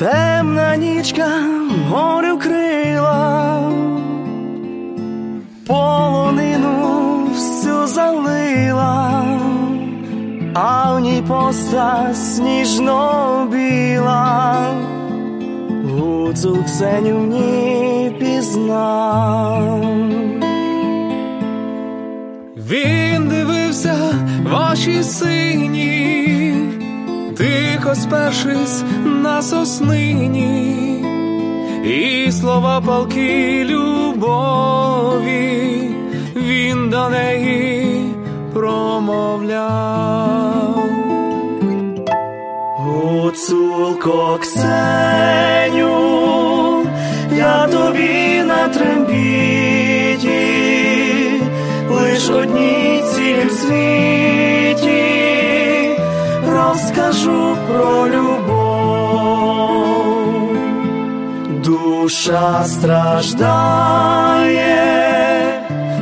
Темна нічка горю крила, полонину всю залила, а в ній поста сніжно біла, гуцул Ксеню в пізнав. Він дивився ваші сині, тихо спершись на соснині, і слова палки любові він до неї промовляв. Гуцулко Ксеню, я тобі на трембіті, лиш одній цілім світі розкажу про любов. Душа страждає,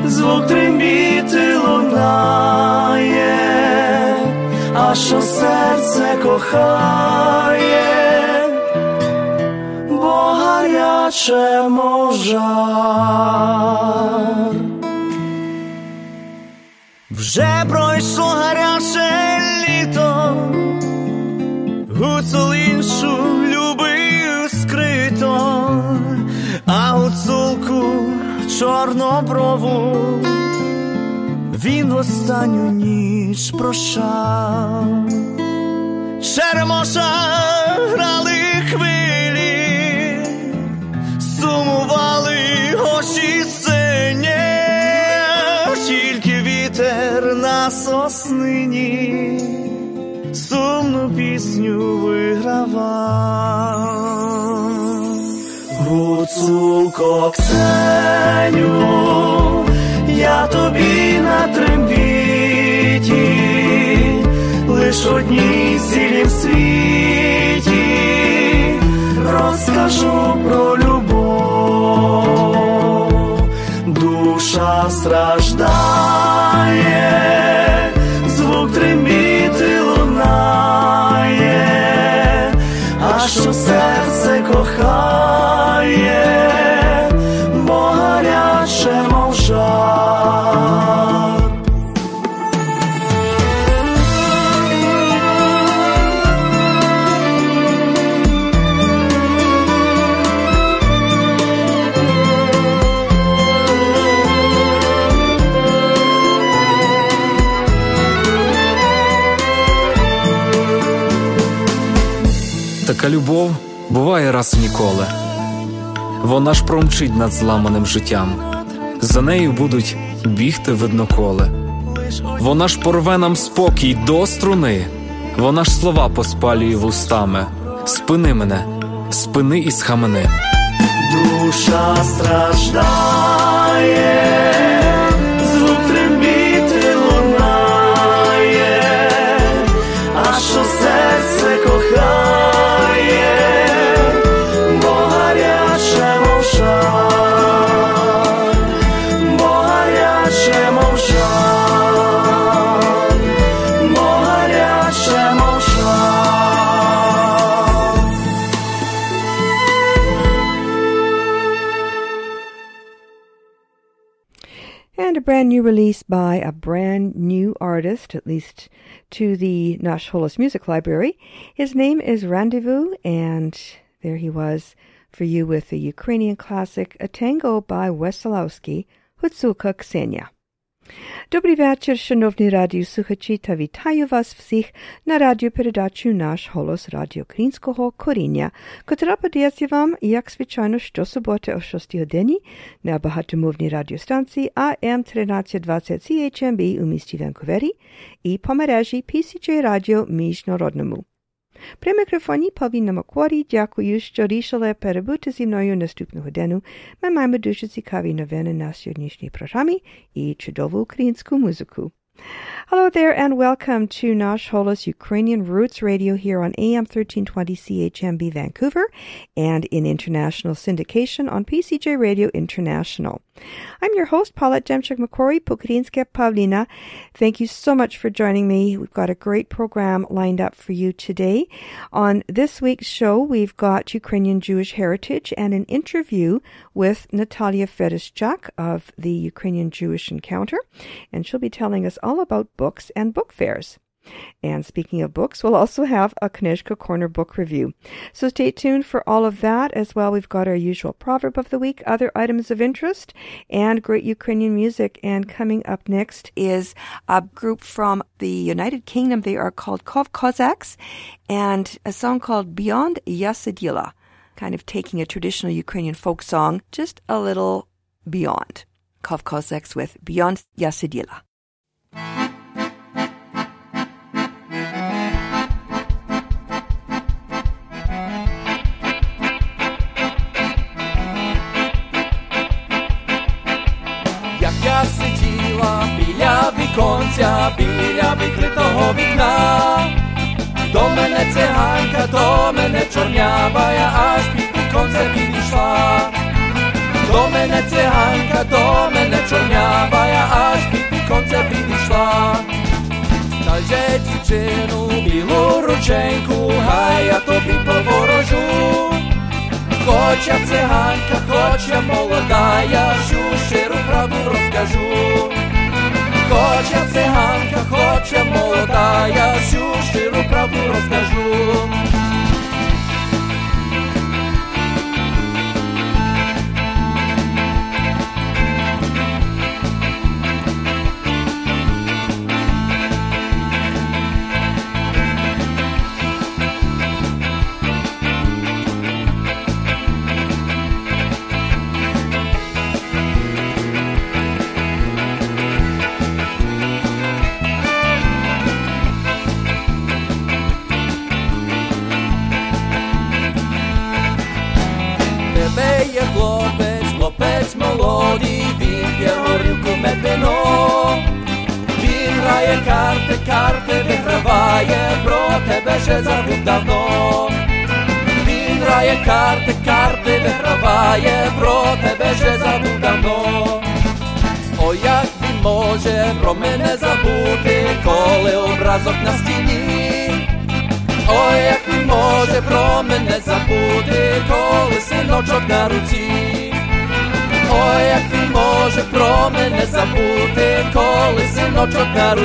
звук трембіти лунає, а що серце кохає, бо гаряче можар. Вже пройшло гаряче чорноброву він в останню ніч прощав. Черемоша грали хвилі, сумували очі сині, тільки вітер на соснині сумну пісню вигравав. Гуцулко коксеню, я тобі на трембіті, лиш одній цілім світі. Розкажу про любов, душа страждає, Така любов буває раз ніколи. Вона ж промчить над зламаним життям. За нею будуть бігти видноколи. Вона ж порве нам спокій до струни. Вона ж слова поспалює вустами. Спини мене, спини і схамени. Душа страждає, And a brand new release by a brand new artist, at least to the Nash Holos Music Library. His name is Rendezvous, and there he was for you with the Ukrainian classic A Tango by Wesolowski, Hutsulka Ksenia. Добрий вечір, шановні радіослухачі, та вітаю вас всіх на радіопередачу «Наш голос радіо українського коріння», котра подається вам, як звичайно, щосуботи о 6 годині на багатомовній радіостанції AM 1320 CHMB у місті Ванкувері і по мережі PCJ Радіо Міжнародному. При микрофоні Павліна Макворі дякую, що рішили перебути зі мною наступного день. Ми маємо дуже цікаві новини на сьогоднішній програмі і чудову українську музику. Hello there, and welcome to Nash Holos Ukrainian Roots Radio here on AM 1320 CHMB Vancouver and in international syndication on PCJ Radio International. I'm your host, Paulette Demchuk MacQuarrie, Pukrinska Pavlina. Thank you so much for joining me. We've got a great program lined up for you today. On this week's show, we've got Ukrainian Jewish heritage and an interview with Natalia Feduschak of the Ukrainian Jewish Encounter, and she'll be telling us all about books and book fairs. And speaking of books, we'll also have a Knyzhka Corner book review. So stay tuned for all of that as well. We've got our usual proverb of the week, other items of interest, and great Ukrainian music. And coming up next is a group from the United Kingdom. They are called Kov Cossacks and a song called Beyond Yasidila, kind of taking a traditional Ukrainian folk song just a little beyond. Kov Cossacks with Beyond Yasidila. Біля відкритого вікна. До мене циганка, до мене чорнявая, аж під віконце підійшла. До мене циганка, до мене чорнявая, аж під віконце підійшла. Та же дівчину білу рученьку, гай я тобі поворожу. Хоча циганка, хоча молода, я всю щиру правду розкажу. Хоча циганка, хоча молода, я всю щиру правду розкажу. П'є горілку медвино. Він грає карти, карти виграває, про тебе ще забув давно. Він грає карти, карти виграває, про тебе ще забув давно. О, як він може про мене забути, коли образок на стіні. Ой, як він може про мене забути, коли синочок на руці. Ой, як він може про мене забути, коли синочок на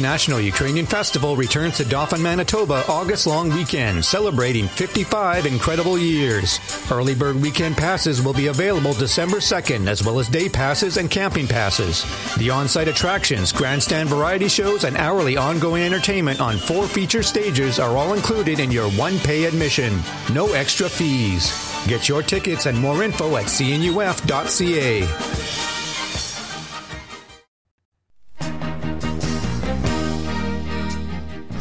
National Ukrainian Festival returns to Dauphin, Manitoba August long weekend, celebrating 55 incredible years. Early bird weekend passes will be available December 2nd, as well as day passes and camping passes. The on site attractions, grandstand variety shows, and hourly ongoing entertainment on four feature stages are all included in your one pay admission. No extra fees. Get your tickets and more info at cnuf.ca.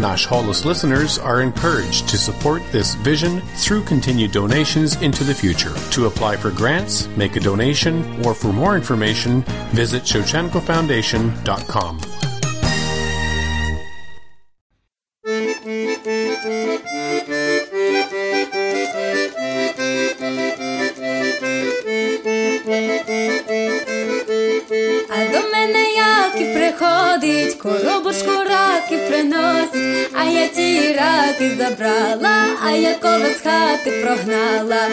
Nash Holos listeners are encouraged to support this vision through continued donations into the future. To apply for grants, make a donation, or for more information, visit ShevchenkoFoundation.com. приносить, а ті раки забрала, а якого з хати прогнала.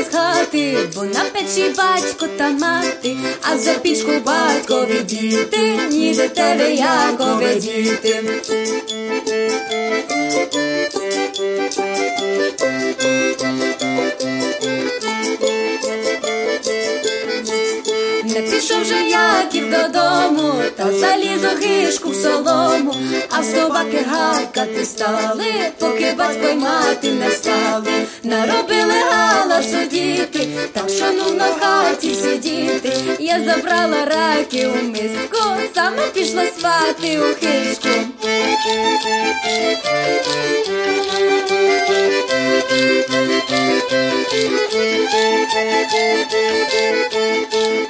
З хати, бо на печі батько та мати, а за пічку батькові діти, ні до тебе, Якове, діти. Пішов же Яків додому, та заліз у хишку в солому, а собаки гавкати стали, поки батько й мати не стали. Наробили галасу діти, так нудно в хаті сидіти. Я забрала раки у миску, сама пішла спати у хишку.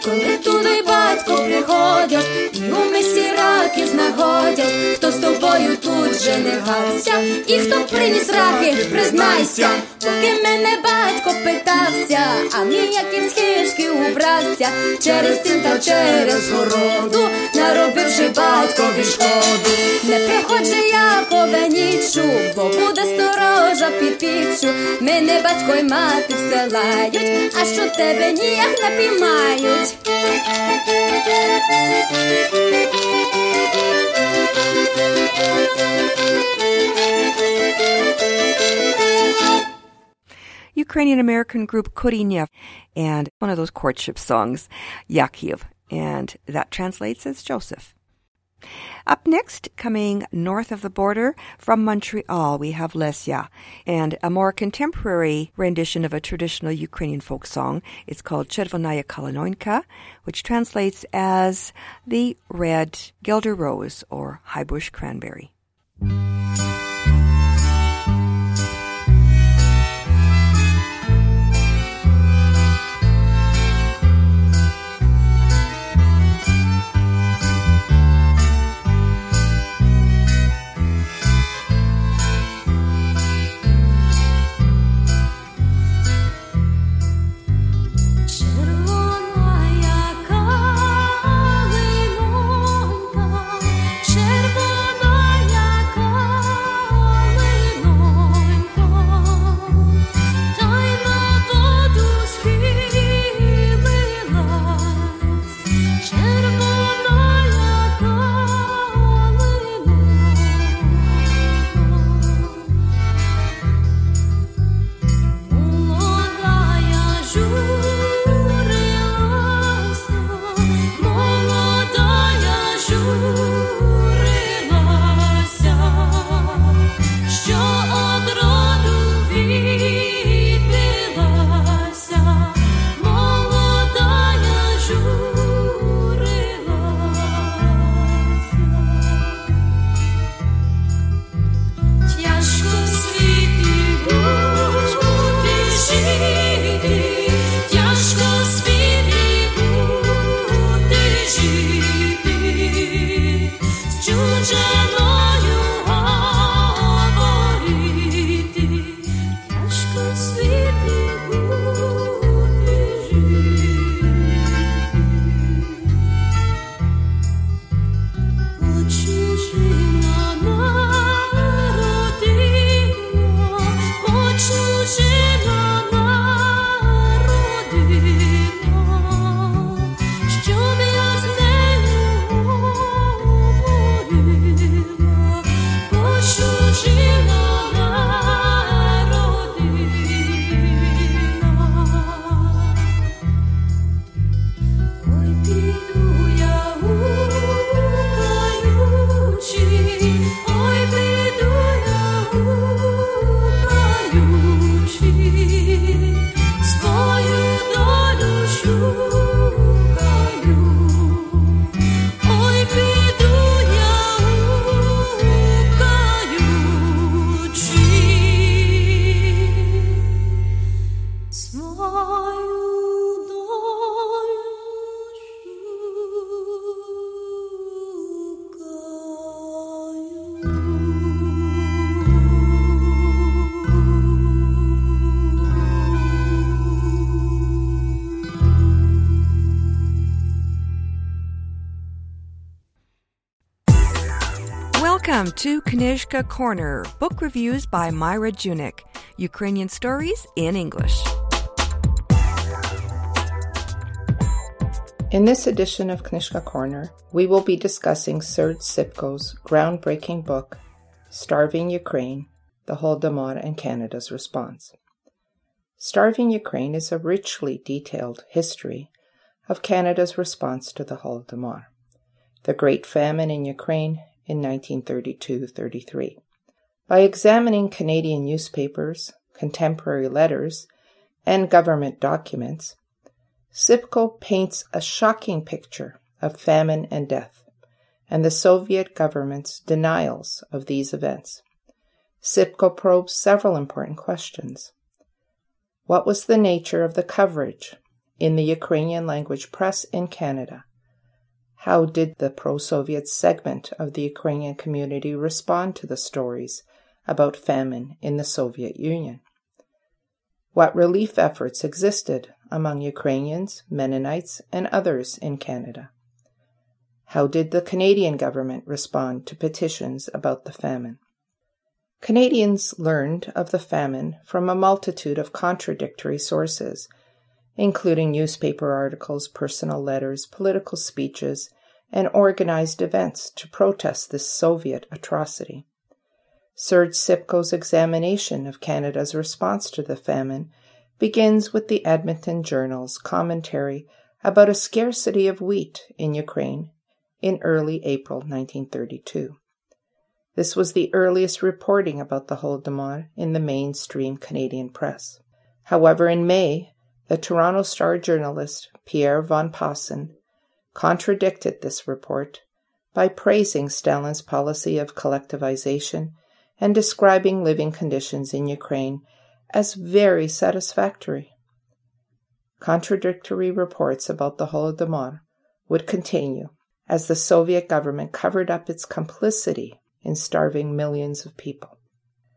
Коли туди батько приходять, і у мисті раки знаходять, хто з тобою тут же не гався, і хто приніс раки, признайся, поки мене батько питався, а мій як з хишки убрався, через тин та через городу, батькові шкоду. Не приходь же Якове нічу, бо буде сторожа під піччю. Мене батько й мати все лають, а що тебе ніяк не піймають. Ukrainian American group Korinyev and one of those courtship songs, Yakiv, and that translates as Joseph. Up next, coming north of the border from Montreal, we have Lesya and a more contemporary rendition of a traditional Ukrainian folk song. It's called Chervonaya Kalanoinka, which translates as the red Gelder Rose or high bush cranberry. Welcome to Knyzhka Corner, book reviews by Myra Junyk, Ukrainian stories in English. In this edition of Knyzhka Corner, we will be discussing Serge Cipko's groundbreaking book, Starving Ukraine The Holodomor and Canada's Response. Starving Ukraine is a richly detailed history of Canada's response to the Holodomor, the Great Famine in Ukraine in 1932 33. By examining Canadian newspapers, contemporary letters, and government documents, Cipko paints a shocking picture of famine and death, and the Soviet government's denials of these events. Cipko probes several important questions. What was the nature of the coverage in the Ukrainian language press in Canada? How did the pro Soviet segment of the Ukrainian community respond to the stories about famine in the Soviet Union? What relief efforts existed among Ukrainians, Mennonites, and others in Canada? How did the Canadian government respond to petitions about the famine? Canadians learned of the famine from a multitude of contradictory sources including newspaper articles, personal letters, political speeches, and organized events to protest this Soviet atrocity. Serge Cipko's examination of Canada's response to the famine begins with the Edmonton Journal's commentary about a scarcity of wheat in Ukraine in early April 1932. This was the earliest reporting about the Holodomor in the mainstream Canadian press. However, in May, the Toronto Star journalist Pierre van Paassen contradicted this report by praising Stalin's policy of collectivization and describing living conditions in Ukraine as very satisfactory. Contradictory reports about the Holodomor would continue as the Soviet government covered up its complicity in starving millions of people.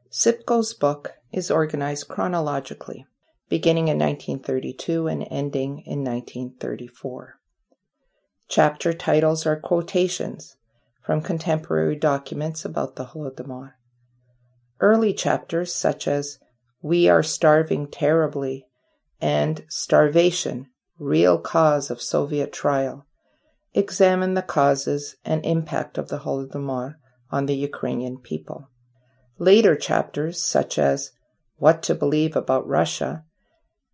Cipko's book is organized chronologically beginning in 1932 and ending in 1934. Chapter titles are quotations from contemporary documents about the Holodomor. Early chapters, such as We Are Starving Terribly and Starvation, Real Cause of Soviet Trial, examine the causes and impact of the Holodomor on the Ukrainian people. Later chapters, such as What to Believe About Russia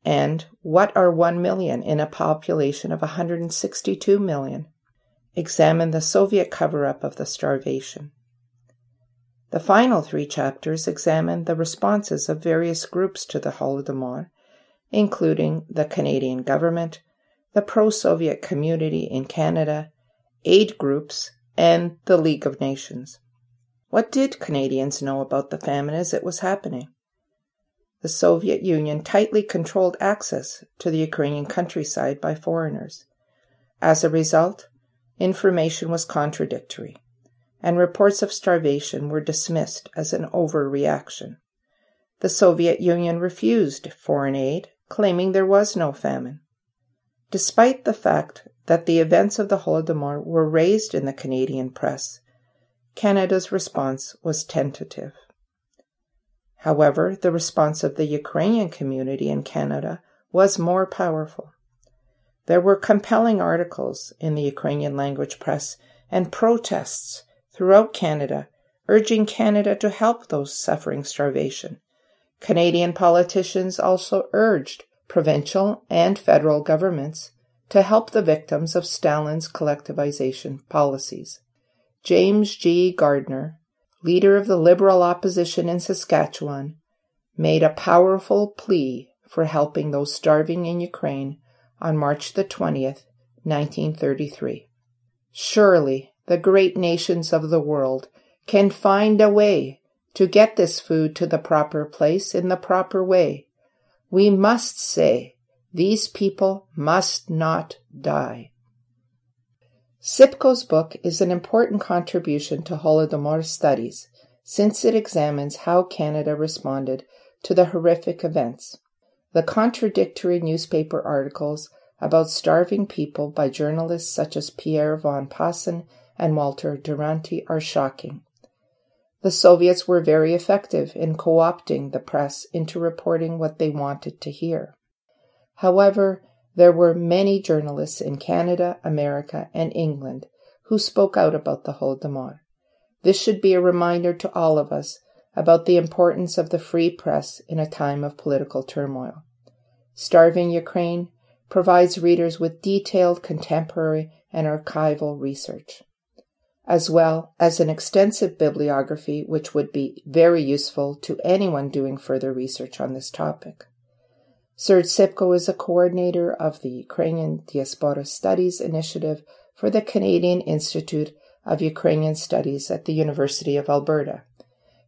and what are 1 million in a population of 162 million? Examine the Soviet cover up of the starvation. The final three chapters examine the responses of various groups to the Holodomor, including the Canadian government, the pro Soviet community in Canada, aid groups, and the League of Nations. What did Canadians know about the famine as it was happening? The Soviet Union tightly controlled access to the Ukrainian countryside by foreigners. As a result, information was contradictory. and reports of starvation were dismissed as an overreaction. The Soviet Union refused foreign aid, claiming there was no famine. Despite the fact that the events of the Holodomor were raised in the Canadian press, Canada's response was tentative. However, the response of the Ukrainian community in Canada was more powerful. There were compelling articles in the Ukrainian language press and protests throughout Canada urging Canada to help those suffering starvation. Canadian politicians also urged provincial and federal governments to help the victims of Stalin's collectivization policies. James G. Gardiner, leader of the Liberal opposition in Saskatchewan, made a powerful plea for helping those starving in Ukraine on March the 20th, 1933. Surely the great nations of the world can find a way to get this food to the proper place in the proper way. We must say, these people must not die. Cipko's book is an important contribution to Holodomor studies since it examines how Canada responded to the horrific events. The contradictory newspaper articles about starving people by journalists such as Pierre van Paassen and Walter Duranty are shocking. The Soviets were very effective in co opting the press into reporting what they wanted to hear. However, there were many journalists in Canada, America, and England who spoke out about the Holodomor. This should be a reminder to all of us about the importance of the free press in a time of political turmoil. Starving Ukraine provides readers with detailed contemporary and archival research, as well as an extensive bibliography which would be very useful to anyone doing further research on this topic. Serge Cipko is a coordinator of the Ukrainian Diaspora Studies Initiative for the Canadian Institute of Ukrainian Studies at the University of Alberta.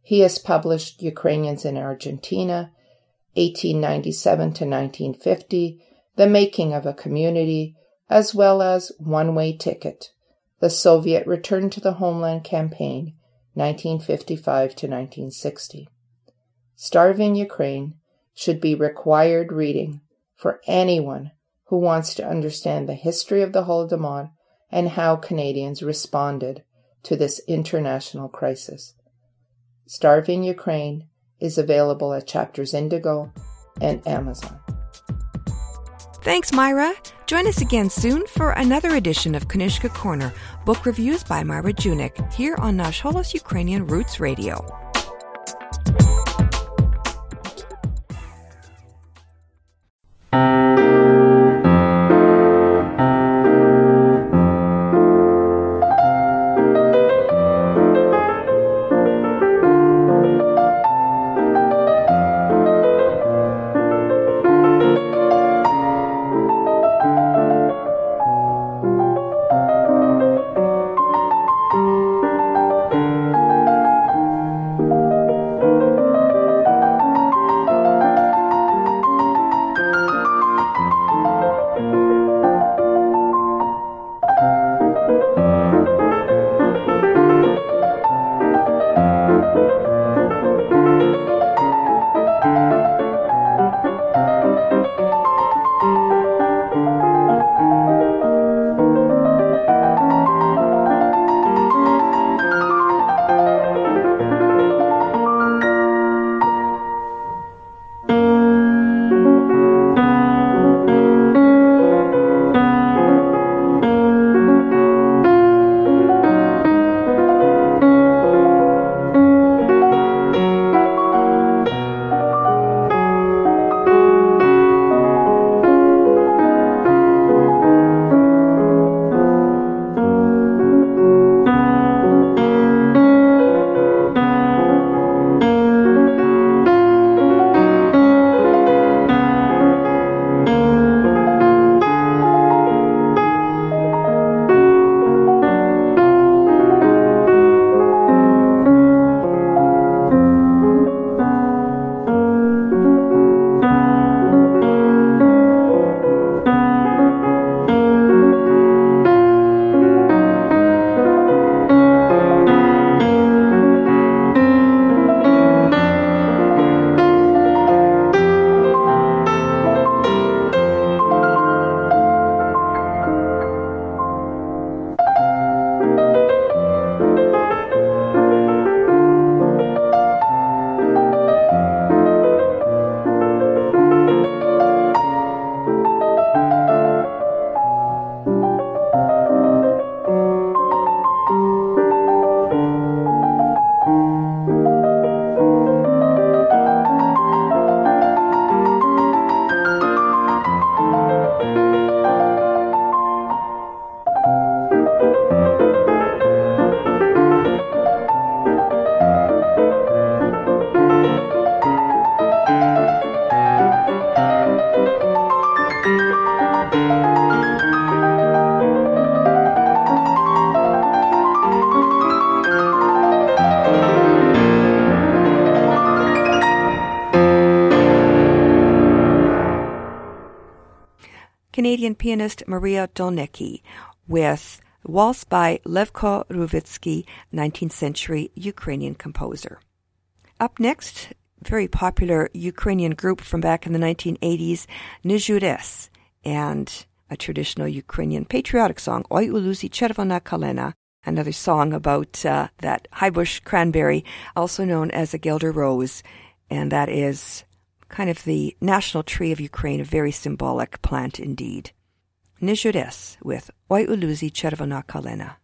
He has published Ukrainians in Argentina, 1897 to 1950, The Making of a Community, as well as One Way Ticket, the Soviet Return to the Homeland Campaign, 1955 to 1960. Starving Ukraine should be required reading for anyone who wants to understand the history of the Holodomor and how Canadians responded to this international crisis. Starving Ukraine is available at Chapters Indigo and Amazon. Thanks, Myra. Join us again soon for another edition of Knyzhka Corner, book reviews by Myra Junyk, here on Nash Holos Ukrainian Roots Radio. Canadian pianist Maria Dolnycky with Waltz by Levko Revutsky, 19th century Ukrainian composer. Up next, very popular Ukrainian group from back in the 1980s, Nizhudes, and a traditional Ukrainian patriotic song, Oi Ulusi Chervona Kalena, another song about uh, that highbush cranberry, also known as a Gelder rose, and that is kind of the national tree of Ukraine, a very symbolic plant indeed. Nizhudes with Oi Ulusi Chervona Kalena.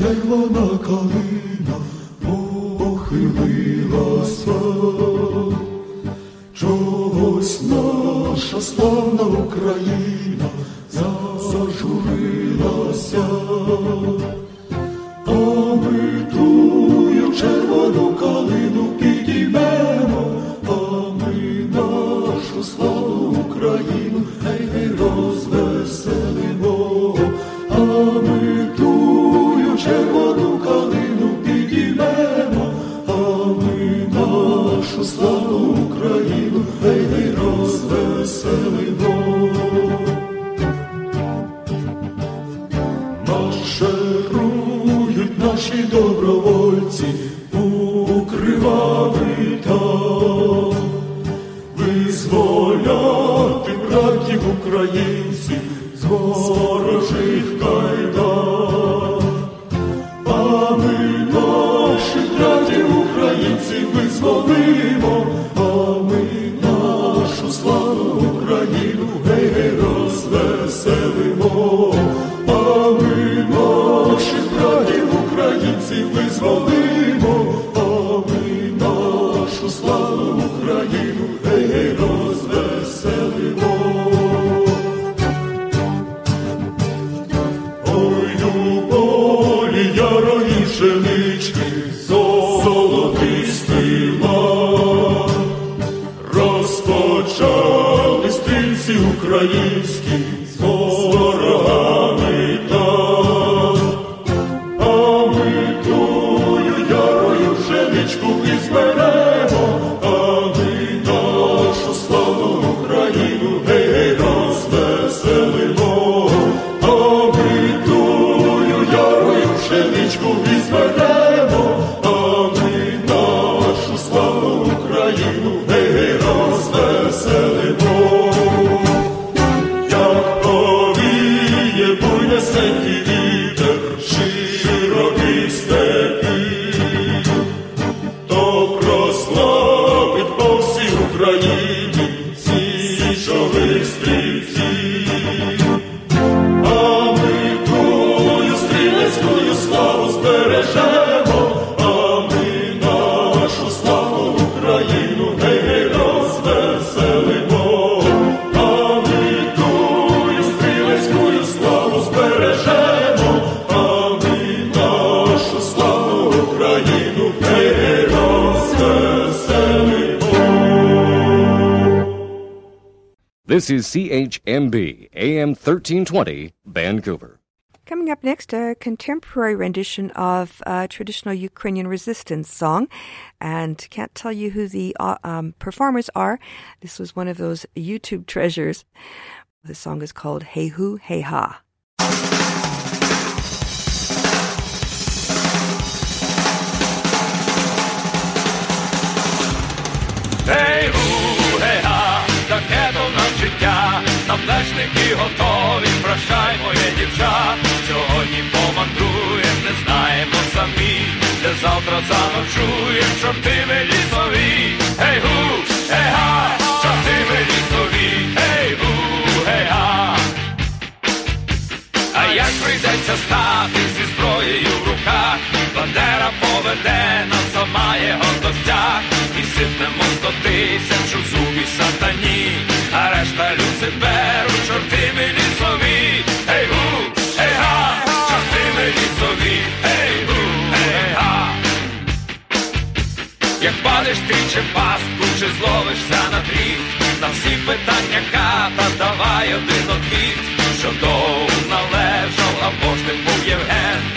червона калина похилилася, Чогось наша славна Україна зажурилася, а ми тую червону калину підіймемо, а ми нашу славну Україну гей, гей розвеселимо, а ми тую червону калину підіймемо, славну Україну гей, гей розвеселимо. Марширують наші добровольці у кривавий там, визволяти братів українців з ворожих кайдан. Визволимо, а ми нашу славу Україну гей розвеселимо, а ми наших братів українців визволимо, CHMB, AM 1320, Vancouver. Coming up next, a contemporary rendition of a traditional Ukrainian resistance song. And can't tell you who the uh, um, performers are. This was one of those YouTube treasures. The song is called Hey Hu, Hey Ha. Життя, готові, прощай, моє дівча. Сьогодні помандруєм, не знаємо самі, де завтра заночуєм, чорти ми лісові. Гей, гу, гей, га, чорти ми лісові. Гей, гу, гей, га. А як прийдеться стати зі зброєю в руках, Бандера поведе нас сама його гостях, і сипнемо сто тисяч у зубі сатані, а решта люциферу, чорти ми лісові, гей гу, гей га, чорти ми лісові, гей гу, гей га. Як падеш ти чи пастку, чи зловишся на дріт, на всі питання ката, давай один отвіт, що довго належав, або ж ти був Євген,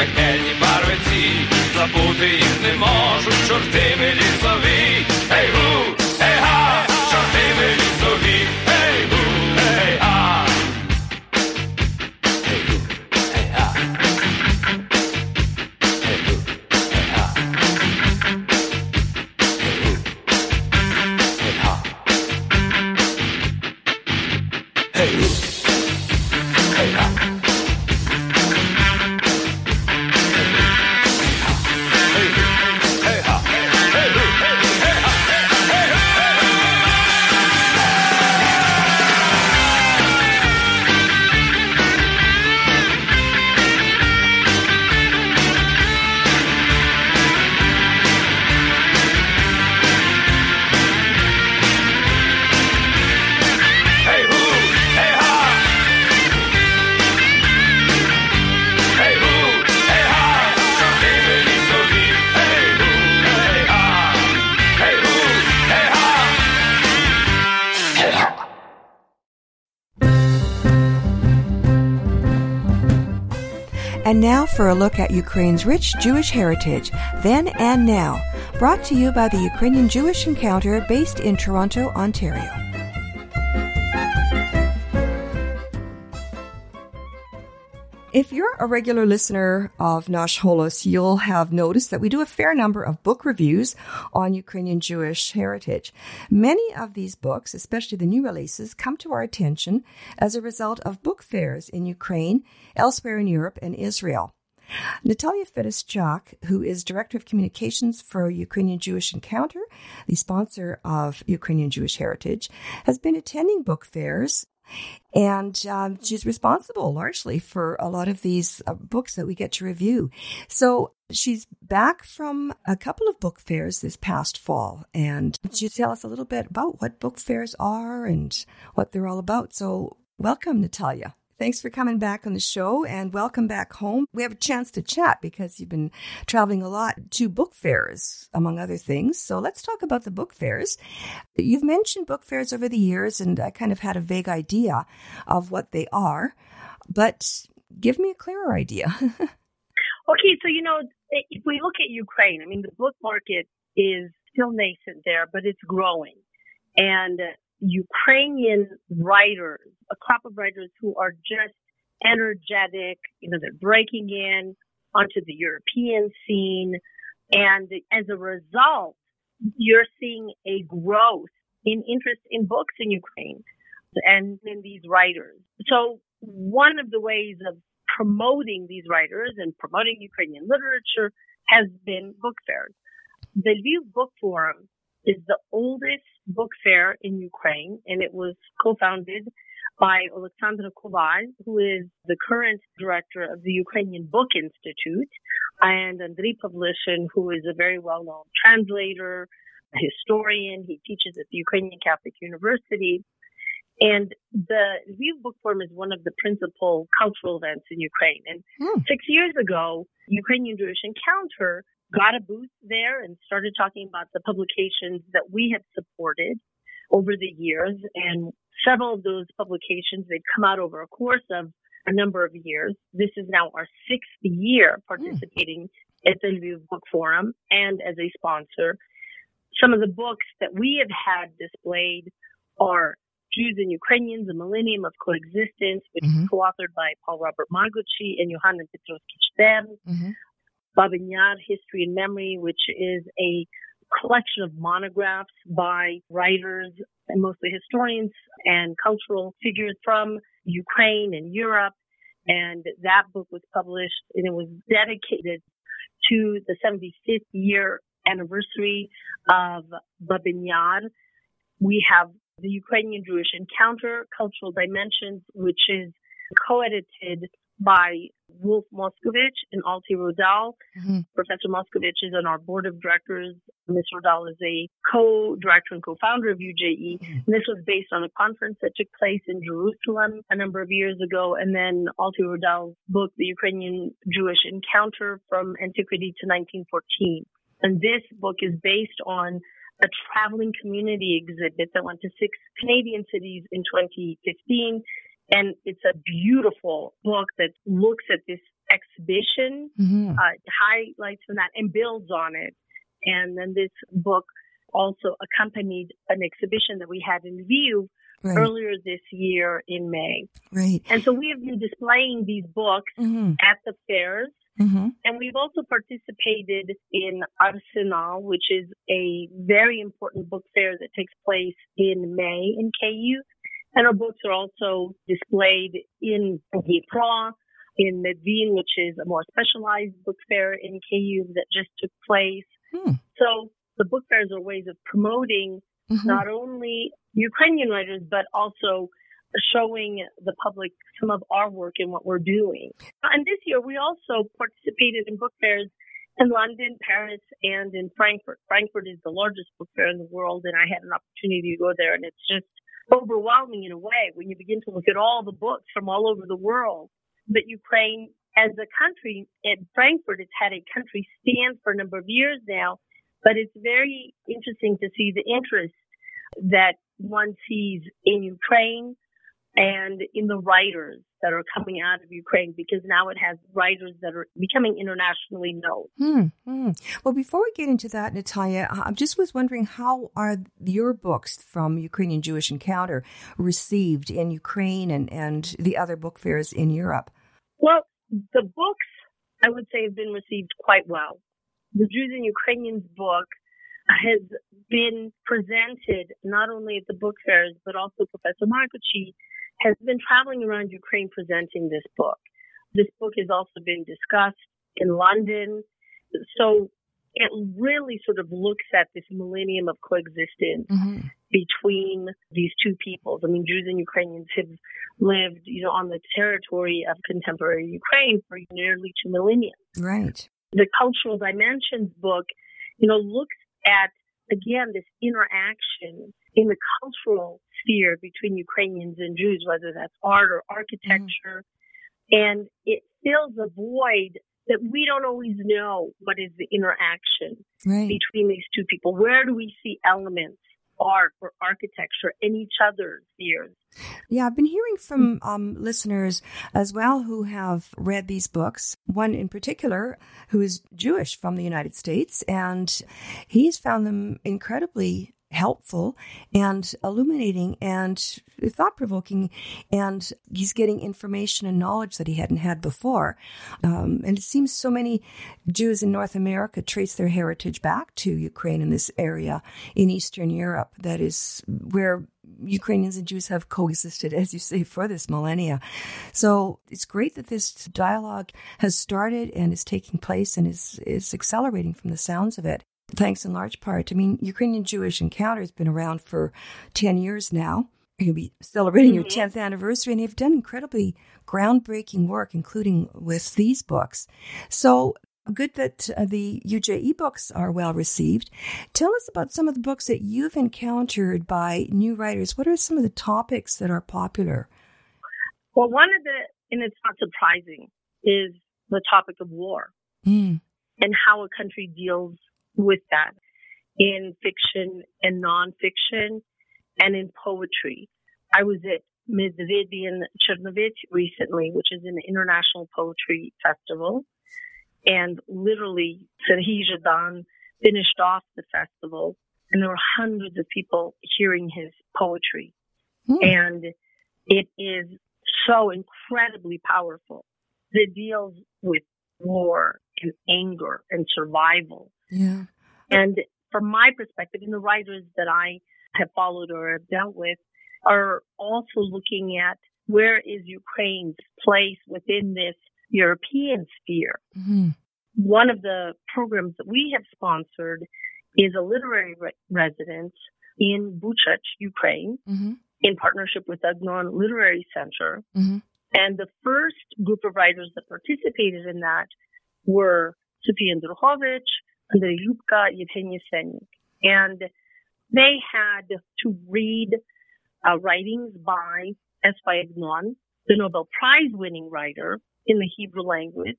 пекельні барвиці, забути їх не можуть, чорти ми for a look at Ukraine's rich Jewish heritage, then and now, brought to you by the Ukrainian Jewish Encounter based in Toronto, Ontario. If you're a regular listener of Nash Holos, you'll have noticed that we do a fair number of book reviews on Ukrainian Jewish heritage. Many of these books, especially the new releases, come to our attention as a result of book fairs in Ukraine, elsewhere in Europe, and Israel. Natalia Feduschak, who is Director of Communications for Ukrainian Jewish Encounter, the sponsor of Ukrainian Jewish Heritage, has been attending book fairs and um, she's responsible largely for a lot of these uh, books that we get to review. So she's back from a couple of book fairs this past fall, and she'll tell us a little bit about what book fairs are and what they're all about. So welcome, Natalia. Thanks for coming back on the show and welcome back home. We have a chance to chat because you've been traveling a lot to book fairs, among other things. So let's talk about the book fairs. You've mentioned book fairs over the years, and I kind of had a vague idea of what they are, but give me a clearer idea. Okay, so you know, if we look at Ukraine, I mean, the book market is still nascent there, but it's growing. And uh, Ukrainian writers, a crop of writers who are just energetic, you know, they're breaking in onto the European scene. And as a result, you're seeing a growth in interest in books in Ukraine and in these writers. So one of the ways of promoting these writers and promoting Ukrainian literature has been book fairs. The Lviv Book Forum is the oldest book fair in Ukraine, and it was co-founded by Alexandra Koval, who is the current director of the Ukrainian Book Institute, and Andriy Pavlishin, who is a very well-known translator, historian. He teaches at the Ukrainian Catholic University. And the Lviv Book Forum is one of the principal cultural events in Ukraine. And hmm. six years ago, Ukrainian Jewish Encounter got a booth there and started talking about the publications that we have supported over the years. And several of those publications, they've come out over a course of a number of years. This is now our sixth year hmm. participating at the Lviv Book Forum and as a sponsor. Some of the books that we have had displayed are Jews and Ukrainians, A Millennium of Coexistence, which is mm-hmm. co-authored by Paul Robert Magocsi and Yohanan Petrovsky Stern. Babin mm-hmm. Yar, History and Memory, which is a collection of monographs by writers and mostly historians and cultural figures from Ukraine and Europe. And that book was published and it was dedicated to the 75th year anniversary of Babyn We have the Ukrainian Jewish Encounter, Cultural Dimensions, which is co-edited by Wolf Moskovich and Alti Rodal. Mm-hmm. Professor Moskovich is on our board of directors. Ms. Rodal is a co-director and co-founder of UJE. And this was based on a conference that took place in Jerusalem a number of years ago. And then Alti Rodal's book, The Ukrainian Jewish Encounter from Antiquity to 1914. And this book is based on a traveling community exhibit that went to six Canadian cities in 2015 and it's a beautiful book that looks at this exhibition, Mm-hmm. uh, highlights from that and builds on it. And then this book also accompanied an exhibition that we had in Lviv Right. earlier this year in May. Right. And so we have been displaying these books Mm-hmm. at the fairs. Mm-hmm. And we've also participated in Arsenal, which is a very important book fair that takes place in May in Kyiv. And our books are also displayed in Dnipro, in Medvin, which is a more specialized book fair in Kyiv that just took place. Hmm. So the book fairs are ways of promoting Mhm. not only Ukrainian writers, but also showing the public some of our work and what we're doing. And this year we also participated in book fairs in London, Paris, and in Frankfurt. Frankfurt is the largest book fair in the world, and I had an opportunity to go there, and it's just overwhelming in a way when you begin to look at all the books from all over the world. But Ukraine, as a country, at Frankfurt, it's had a country stand for a number of years now, but it's very interesting to see the interest that one sees in Ukraine and in the writers that are coming out of Ukraine because now it has writers that are becoming internationally known. Hmm, hmm. Well, before we get into that, Natalia, I just was wondering how are your books from Ukrainian Jewish Encounter received in Ukraine and, and the other book fairs in Europe? Well, the books, I would say, have been received quite well. The Jews and Ukrainians book has been presented not only at the book fairs, but also Professor Magocsi has been traveling around Ukraine presenting this book. This book has also been discussed in London. So it really sort of looks at this millennium of coexistence Mm-hmm. between these two peoples. I mean, Jews and Ukrainians have lived, you know, on the territory of contemporary Ukraine for nearly two millennia. Right. The Cultural Dimensions book, you know, looks at, again, this interaction in the cultural sphere between Ukrainians and Jews, whether that's art or architecture. And it fills a void that we don't always know what is the interaction Right. between these two people. Where do we see elements, art or architecture in each other's spheres? Yeah, I've been hearing from um, listeners as well who have read these books. One in particular who is Jewish from the United States, and he's found them incredibly helpful and illuminating and thought provoking. And he's getting information and knowledge that he hadn't had before. Um, and it seems so many Jews in North America trace their heritage back to Ukraine in this area in Eastern Europe. That is where Ukrainians and Jews have coexisted, as you say, for this millennia. So it's great that this dialogue has started and is taking place and is, is accelerating from the sounds of it. Thanks in large part. I mean, Ukrainian Jewish Encounter has been around for 10 years now. You'll be celebrating your 10th anniversary, and you've done incredibly groundbreaking work, including with these books. So good that uh, the UJE books are well received. Tell us about some of the books that you've encountered by new writers. What are some of the topics that are popular? Well, one of the, and it's not surprising, is the topic of war Mm. and how a country deals with that in fiction and nonfiction and in poetry. I was at Meridian in Czernowitz recently, which is an international poetry festival. And literally, Serhii Zhadan finished off the festival and there were hundreds of people hearing his poetry. Hmm. And it is so incredibly powerful. It deals with war and anger and survival. Yeah. And from my perspective, and the writers that I have followed or have dealt with are also looking at where is Ukraine's place within this European sphere? Mm-hmm. One of the programs that we have sponsored is a literary re- residence in Buchach, Ukraine, Mm-hmm. in partnership with Agnon Literary Center. Mm-hmm. And the first group of writers that participated in that were Sofia Andrukhovych, Andrei Lyubka, Yevgeny Senik. And they had to read uh, writings by S.Y. Agnon, the Nobel Prize winning writer in the Hebrew language,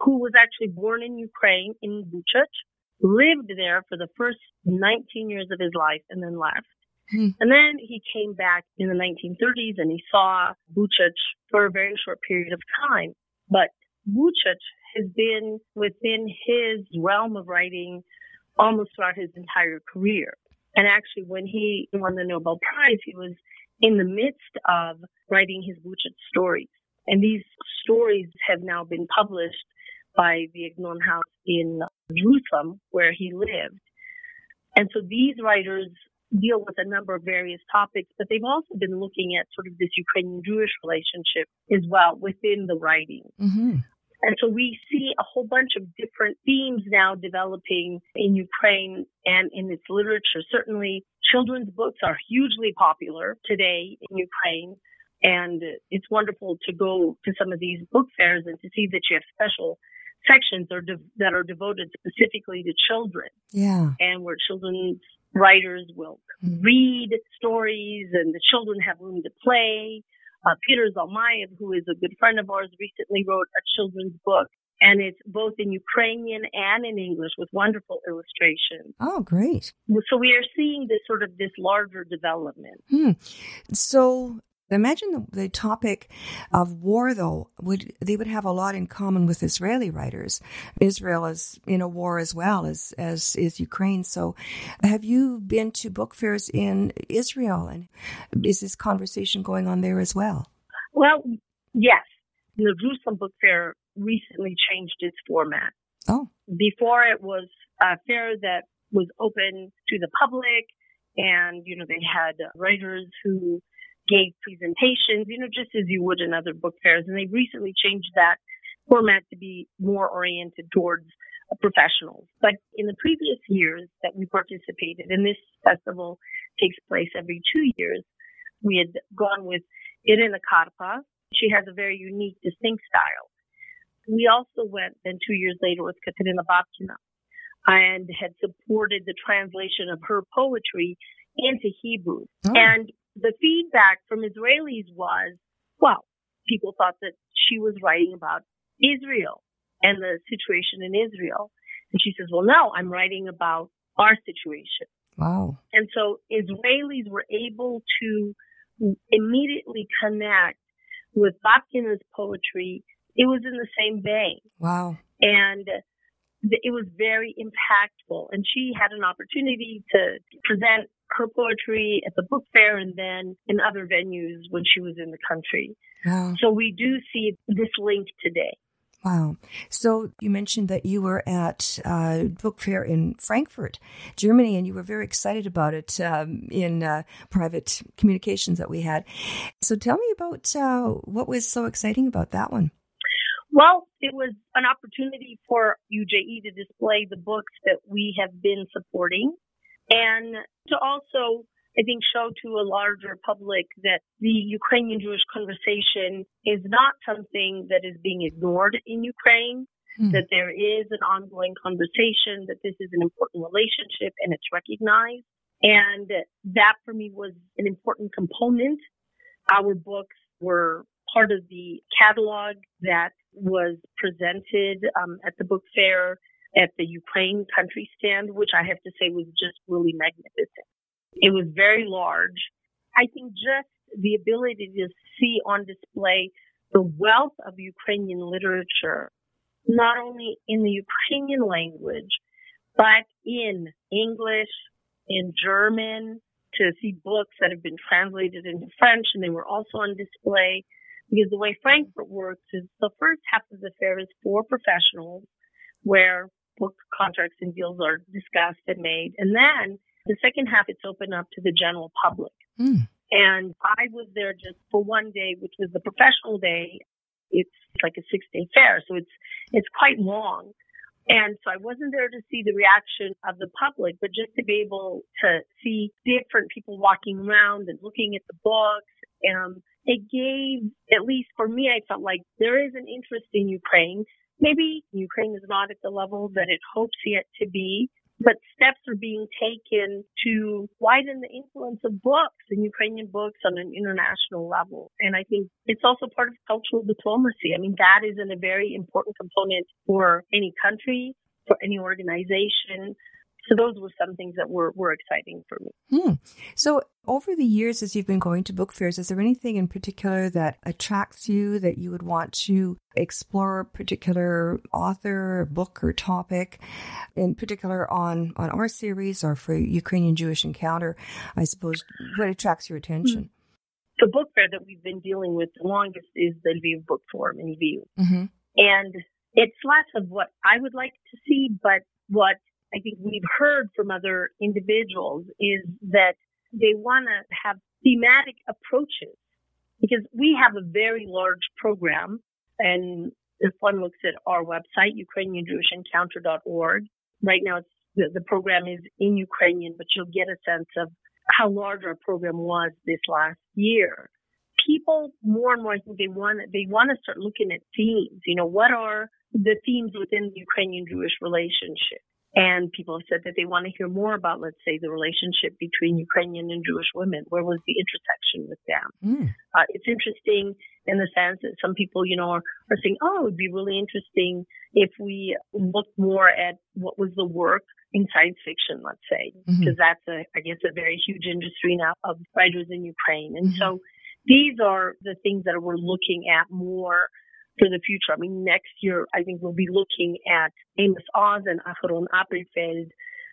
who was actually born in Ukraine in Buchach, lived there for the first 19 years of his life and then left. Hmm. And then he came back in the 1930s and he saw Buchach for a very short period of time. But Buchach has been within his realm of writing almost throughout his entire career. And actually, when he won the Nobel Prize, he was in the midst of writing his Buchach stories. And these stories have now been published by the Agnon House in Jerusalem, where he lived. And so these writers deal with a number of various topics, but they've also been looking at sort of this Ukrainian Jewish relationship as well within the writing. Mm-hmm. And so we see a whole bunch of different themes now developing in Ukraine and in its literature. Certainly children's books are hugely popular today in Ukraine. And it's wonderful to go to some of these book fairs and to see that you have special sections are de- that are devoted specifically to children Yeah. and where children's writers will Mhm. read stories and the children have room to play. Uh, Peter Zalmayev, who is a good friend of ours, recently wrote a children's book and it's both in Ukrainian and in English with wonderful illustrations. Oh, great. So we are seeing this sort of this larger development. Hmm. So imagine the, the topic of war, though. Would they would have a lot in common with Israeli writers? Israel is in a war as well as as is Ukraine. So, have you been to book fairs in Israel, and is this conversation going on there as well? Well, yes, the Jerusalem Book Fair recently changed its format. Oh, Before it was a fair that was open to the public and, you know, they had writers who gave presentations, you know, just as you would in other book fairs. And they recently changed that format to be more oriented towards uh, professionals. But in the previous years that we participated, and this festival takes place every two years, we had gone with Irina Karpa. She has a very unique, distinct style. We also went then two years later with Katerina Babkina and had supported the translation of her poetry into Hebrew. Oh. And the feedback from Israelis was, well, people thought that she was writing about Israel and the situation in Israel. And she says, well, no, I'm writing about our situation. wow. And so Israelis were able to immediately connect with Babkina's poetry. It was in the same vein Wow. and it was very impactful. And she had an opportunity to present her poetry at the book fair and then in other venues when she was in the country. Wow. So we do see this link today. Wow. So you mentioned that you were at uh, book fair in Frankfurt, Germany, and you were very excited about it um, in uh, private communications that we had. So tell me about uh, what was so exciting about that one. Well, it was an opportunity for UJE to display the books that we have been supporting and to also, I think, show to a larger public that the Ukrainian Jewish conversation is not something that is being ignored in Ukraine, Hmm. that there is an ongoing conversation, that this is an important relationship and it's recognized. And that for me was an important component. Our books were part of the catalog that was presented um, at the book fair at the Ukraine country stand, which I have to say was just really magnificent. It was very large. I think just the ability to see on display the wealth of Ukrainian literature, not only in the Ukrainian language, but in English, in German, to see books that have been translated into French and they were also on display. Because the way Frankfurt works is the first half of the fair is for professionals where book contracts and deals are discussed and made. And then the second half, it's open up to the general public. Hmm. And I was there just for one day, which was the professional day. It's like a six day fair, so it's it's quite long. And so I wasn't there to see the reaction of the public, but just to be able to see different people walking around and looking at the books. And it gave, at least for me, I felt like there is an interest in Ukraine. Maybe Ukraine is not at the level that it hopes yet to be, but steps are being taken to widen the influence of books and Ukrainian books on an international level. And I think it's also part of cultural diplomacy. I mean, that is a very important component for any country, for any organization, so those were some things that were, were exciting for me. Hmm. So over the years, as you've been going to book fairs, is there anything in particular that attracts you that you would want to explore a particular author, book, or topic? In particular, on on our series or for Ukrainian Jewish Encounter, I suppose what attracts your attention? Hmm. The book fair that we've been dealing with the longest is the Lviv Book Forum in Lviv, mm-hmm. and it's less of what I would like to see, but what I think we've heard from other individuals is that they want to have thematic approaches because we have a very large program and if one looks at our website, UkrainianJewishEncounter.org, right now the, the program is in Ukrainian, but you'll get a sense of how large our program was this last year. People more and more, I think they want, they want to start looking at themes. You know, what are the themes within the Ukrainian Jewish relationship? And people have said that they want to hear more about, let's say, the relationship between Ukrainian and Jewish women. Where was the intersection with them? Mm. Uh, it's interesting in the sense that some people, you know, are, are saying, oh, it would be really interesting if we look more at what was the work in science fiction, let's say, because mm-hmm. that's a, I guess, a very huge industry now of writers in Ukraine. And mm-hmm. so these are the things that we're looking at more for the future. I mean, next year, I think we'll be looking at Amos Oz and Aharon Appelfeld.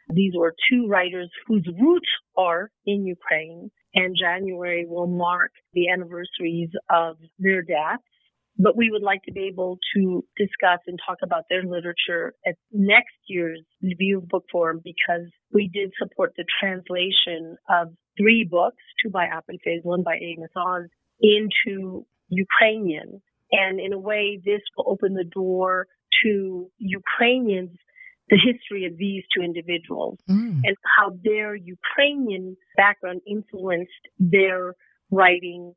These were two writers whose roots are in Ukraine, and January will mark the anniversaries of their deaths. But we would like to be able to discuss and talk about their literature at next year's Lviv Book Forum because we did support the translation of three books, two by Appelfeld, one by Amos Oz, into Ukrainian and in a way, this will open the door to Ukrainians the history of these two individuals mm. and how their Ukrainian background influenced their writing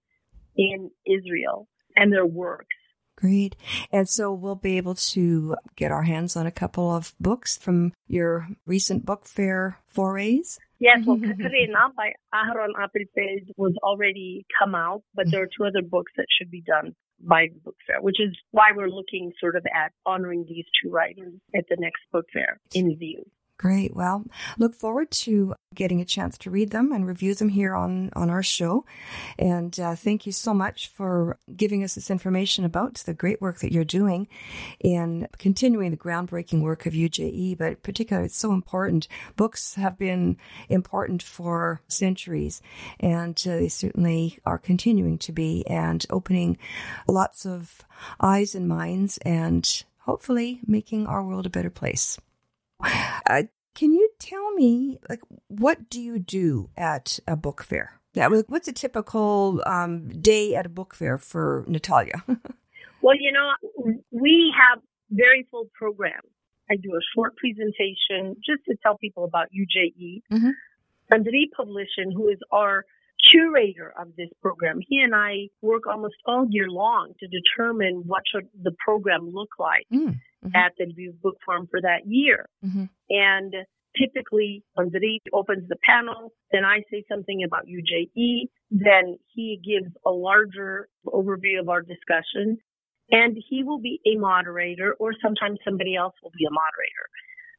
in Israel and their works. Great. And so we'll be able to get our hands on a couple of books from your recent book fair forays. Yes, well, Katerina by Aharon Appelfeld was already come out, but there are two other books that should be done by the book fair, which is why we're looking sort of at honoring these two writers at the next book fair in Lviv. Great. Well, look forward to getting a chance to read them and review them here on, on our show. And uh, thank you so much for giving us this information about the great work that you're doing in continuing the groundbreaking work of UJE. But particularly, it's so important. Books have been important for centuries, and uh, they certainly are continuing to be and opening lots of eyes and minds and hopefully making our world a better place. Uh, can you tell me, like, what do you do at a book fair? Yeah, what's a typical um, day at a book fair for Natalia? well, you know, we have very full program. I do a short presentation just to tell people about UJE. Mm-hmm. Andrei Pavlishin, who is our curator of this program, he and I work almost all year long to determine what should the program look like. Mm mm-hmm. at the Lviv Book Forum for that year. Mm-hmm. And typically, Andrei opens the panel, then I say something about UJE, then he gives a larger overview of our discussion, and he will be a moderator, or sometimes somebody else will be a moderator.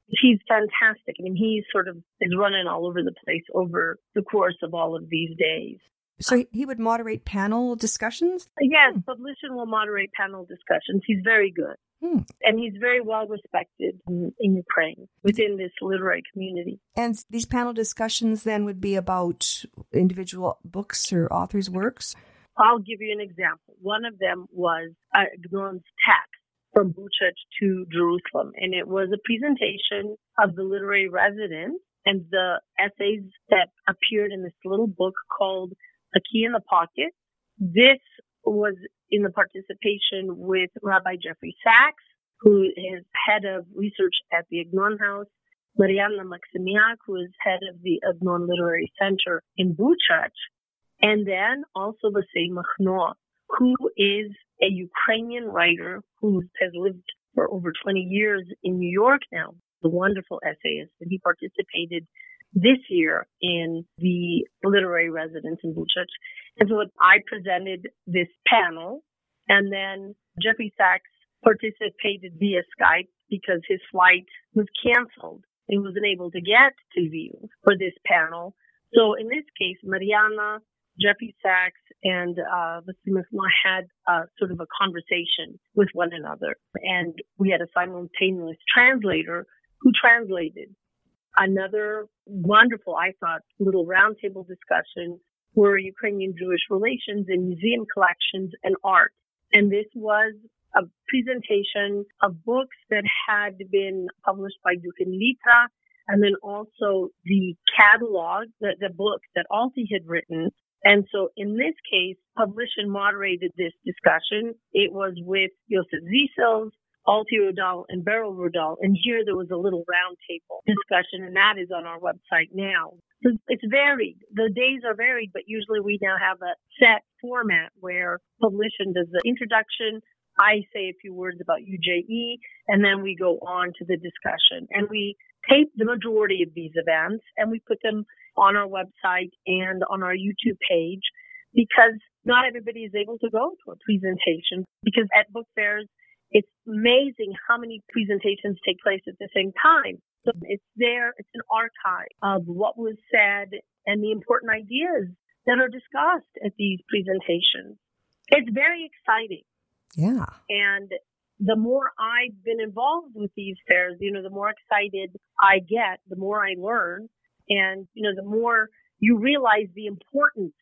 He's fantastic. I mean, he sort of is running all over the place over the course of all of these days. So he would moderate panel discussions? Yes, Pavlishin will moderate panel discussions. He's very good. Hmm. And he's very well respected in, in, Ukraine within this literary community. And these panel discussions then would be about individual books or authors' works? I'll give you an example. One of them was Agnon's text from Bucha to Jerusalem, and it was a presentation of the literary residents and the essays that appeared in this little book called A Key in the Pocket. This was in the participation with Rabbi Jeffrey Saks, who is head of research at the Agnon House, Mariana Maximiak, who is head of the Agnon Literary Center in Buchach, and then also Vasyl Makhno, who is a Ukrainian writer who has lived for over 20 years in New York now, the wonderful essayist, and he participated this year in the literary residence in Buchach. And so I presented this panel, and then Jeffrey Saks participated via Skype because his flight was canceled. He wasn't able to get to Lviv for this panel. So in this case, Mariana, Jeffrey Saks, and uh, had uh, sort of a conversation with one another. And we had a simultaneous translator who translated. Another wonderful, I thought, little roundtable discussion were Ukrainian Jewish relations and museum collections and art. And this was a presentation of books that had been published by Dukh i Litera, and then also the catalog, the, the book that Alti had written. And so in this case, published and moderated this discussion. It was with Yosef Zisels, Alti Rodal, and Beryl Rodal. And here there was a little roundtable discussion, and that is on our website now. So it's varied. The days are varied, but usually we now have a set format where Pavlishin does the introduction, I say a few words about UJE, and then we go on to the discussion. And we tape the majority of these events and we put them on our website and on our YouTube page because not everybody is able to go to a presentation because at book fairs, it's amazing how many presentations take place at the same time. So it's there, it's an archive of what was said and the important ideas that are discussed at these presentations. It's very exciting. Yeah. And the more I've been involved with these fairs, you know, the more excited I get, the more I learn. And, you know, the more you realize the importance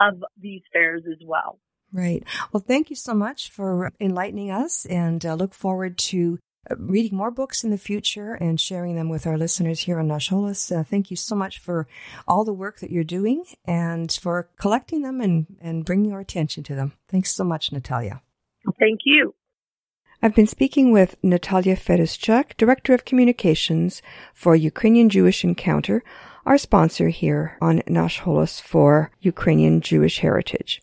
of these fairs as well. Right. Well, thank you so much for enlightening us and uh, look forward to uh, reading more books in the future and sharing them with our listeners here on Nash Holos. Uh, thank you so much for all the work that you're doing and for collecting them and, and bringing our attention to them. Thanks so much, Natalia. Thank you. I've been speaking with Natalia Feduschak, Director of Communications for Ukrainian Jewish Encounter, our sponsor here on Nash Holos for Ukrainian Jewish Heritage.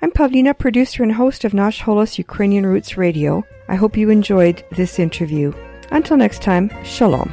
I'm Pavlina, producer and host of Nash Holos Ukrainian Roots Radio. I hope you enjoyed this interview. Until next time, Shalom.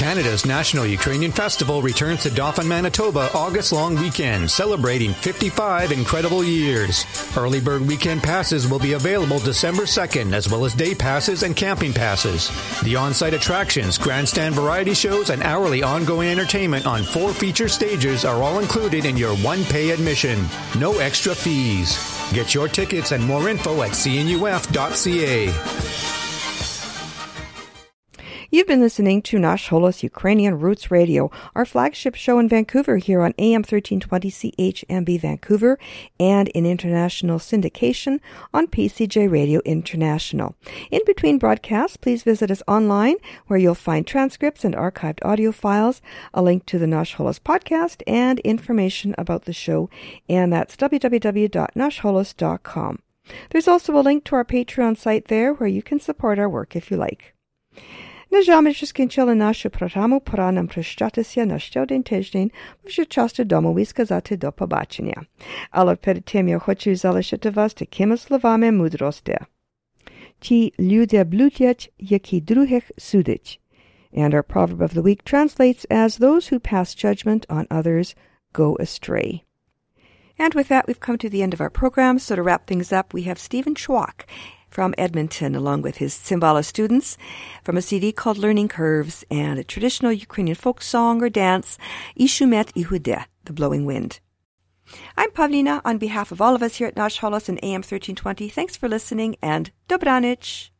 Canada's National Ukrainian Festival returns to Dauphin, Manitoba August long weekend, celebrating 55 incredible years. Early bird weekend passes will be available December 2nd, as well as day passes and camping passes. The on-site attractions, grandstand variety shows, and hourly ongoing entertainment on four feature stages are all included in your one-pay admission. No extra fees. Get your tickets and more info at cnuf.ca. You've been listening to Nash Holos Ukrainian Roots Radio, our flagship show in Vancouver here on AM 1320 CHMB Vancouver and in international syndication on PCJ Radio International. In between broadcasts, please visit us online where you'll find transcripts and archived audio files, a link to the Nash Holos podcast, and information about the show, and that's www.nashholos.com. There's also a link to our Patreon site there where you can support our work if you like. Na się skończyła nasza programu. Pora nam prześciać się na ten tydzień. Muszę często domu i do pobaczenia. Ale przed tym ja chcę zalecić was takimi słowami mądrosti. Ci ludzie bludiać, jak i drugich sudić. And our proverb of the week translates as those who pass judgment on others go astray. And with that, we've come to the end of our program. So to wrap things up, we have Stephen Schwach from Edmonton, along with his Cymbala students, from a CD called Learning Curves and a traditional Ukrainian folk song or dance, Ishumet Ihude, The Blowing Wind. I'm Pavlina on behalf of all of us here at Nash Holos and AM 1320. Thanks for listening and Dobranich.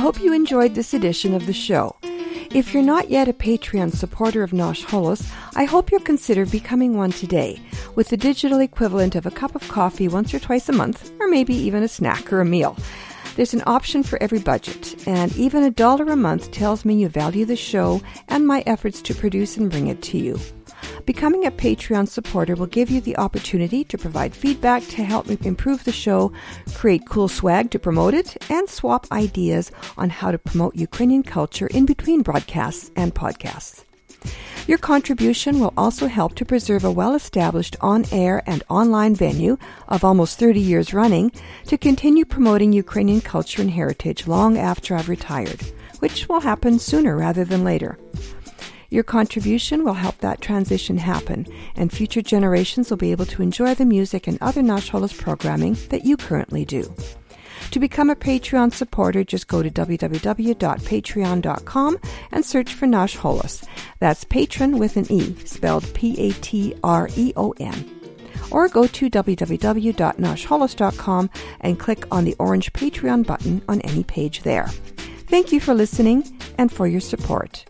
Hope you enjoyed this edition of the show. If you're not yet a Patreon supporter of Nash Holos, I hope you'll consider becoming one today, with the digital equivalent of a cup of coffee once or twice a month, or maybe even a snack or a meal. There's an option for every budget, and even a dollar a month tells me you value the show and my efforts to produce and bring it to you. Becoming a Patreon supporter will give you the opportunity to provide feedback to help improve the show, create cool swag to promote it, and swap ideas on how to promote Ukrainian culture in between broadcasts and podcasts. Your contribution will also help to preserve a well established on air and online venue of almost 30 years running to continue promoting Ukrainian culture and heritage long after I've retired, which will happen sooner rather than later. Your contribution will help that transition happen, and future generations will be able to enjoy the music and other Holos programming that you currently do. To become a Patreon supporter, just go to www.patreon.com and search for Holos. That's patron with an E, spelled P A T R E O N. Or go to www.nashholos.com and click on the orange Patreon button on any page there. Thank you for listening and for your support.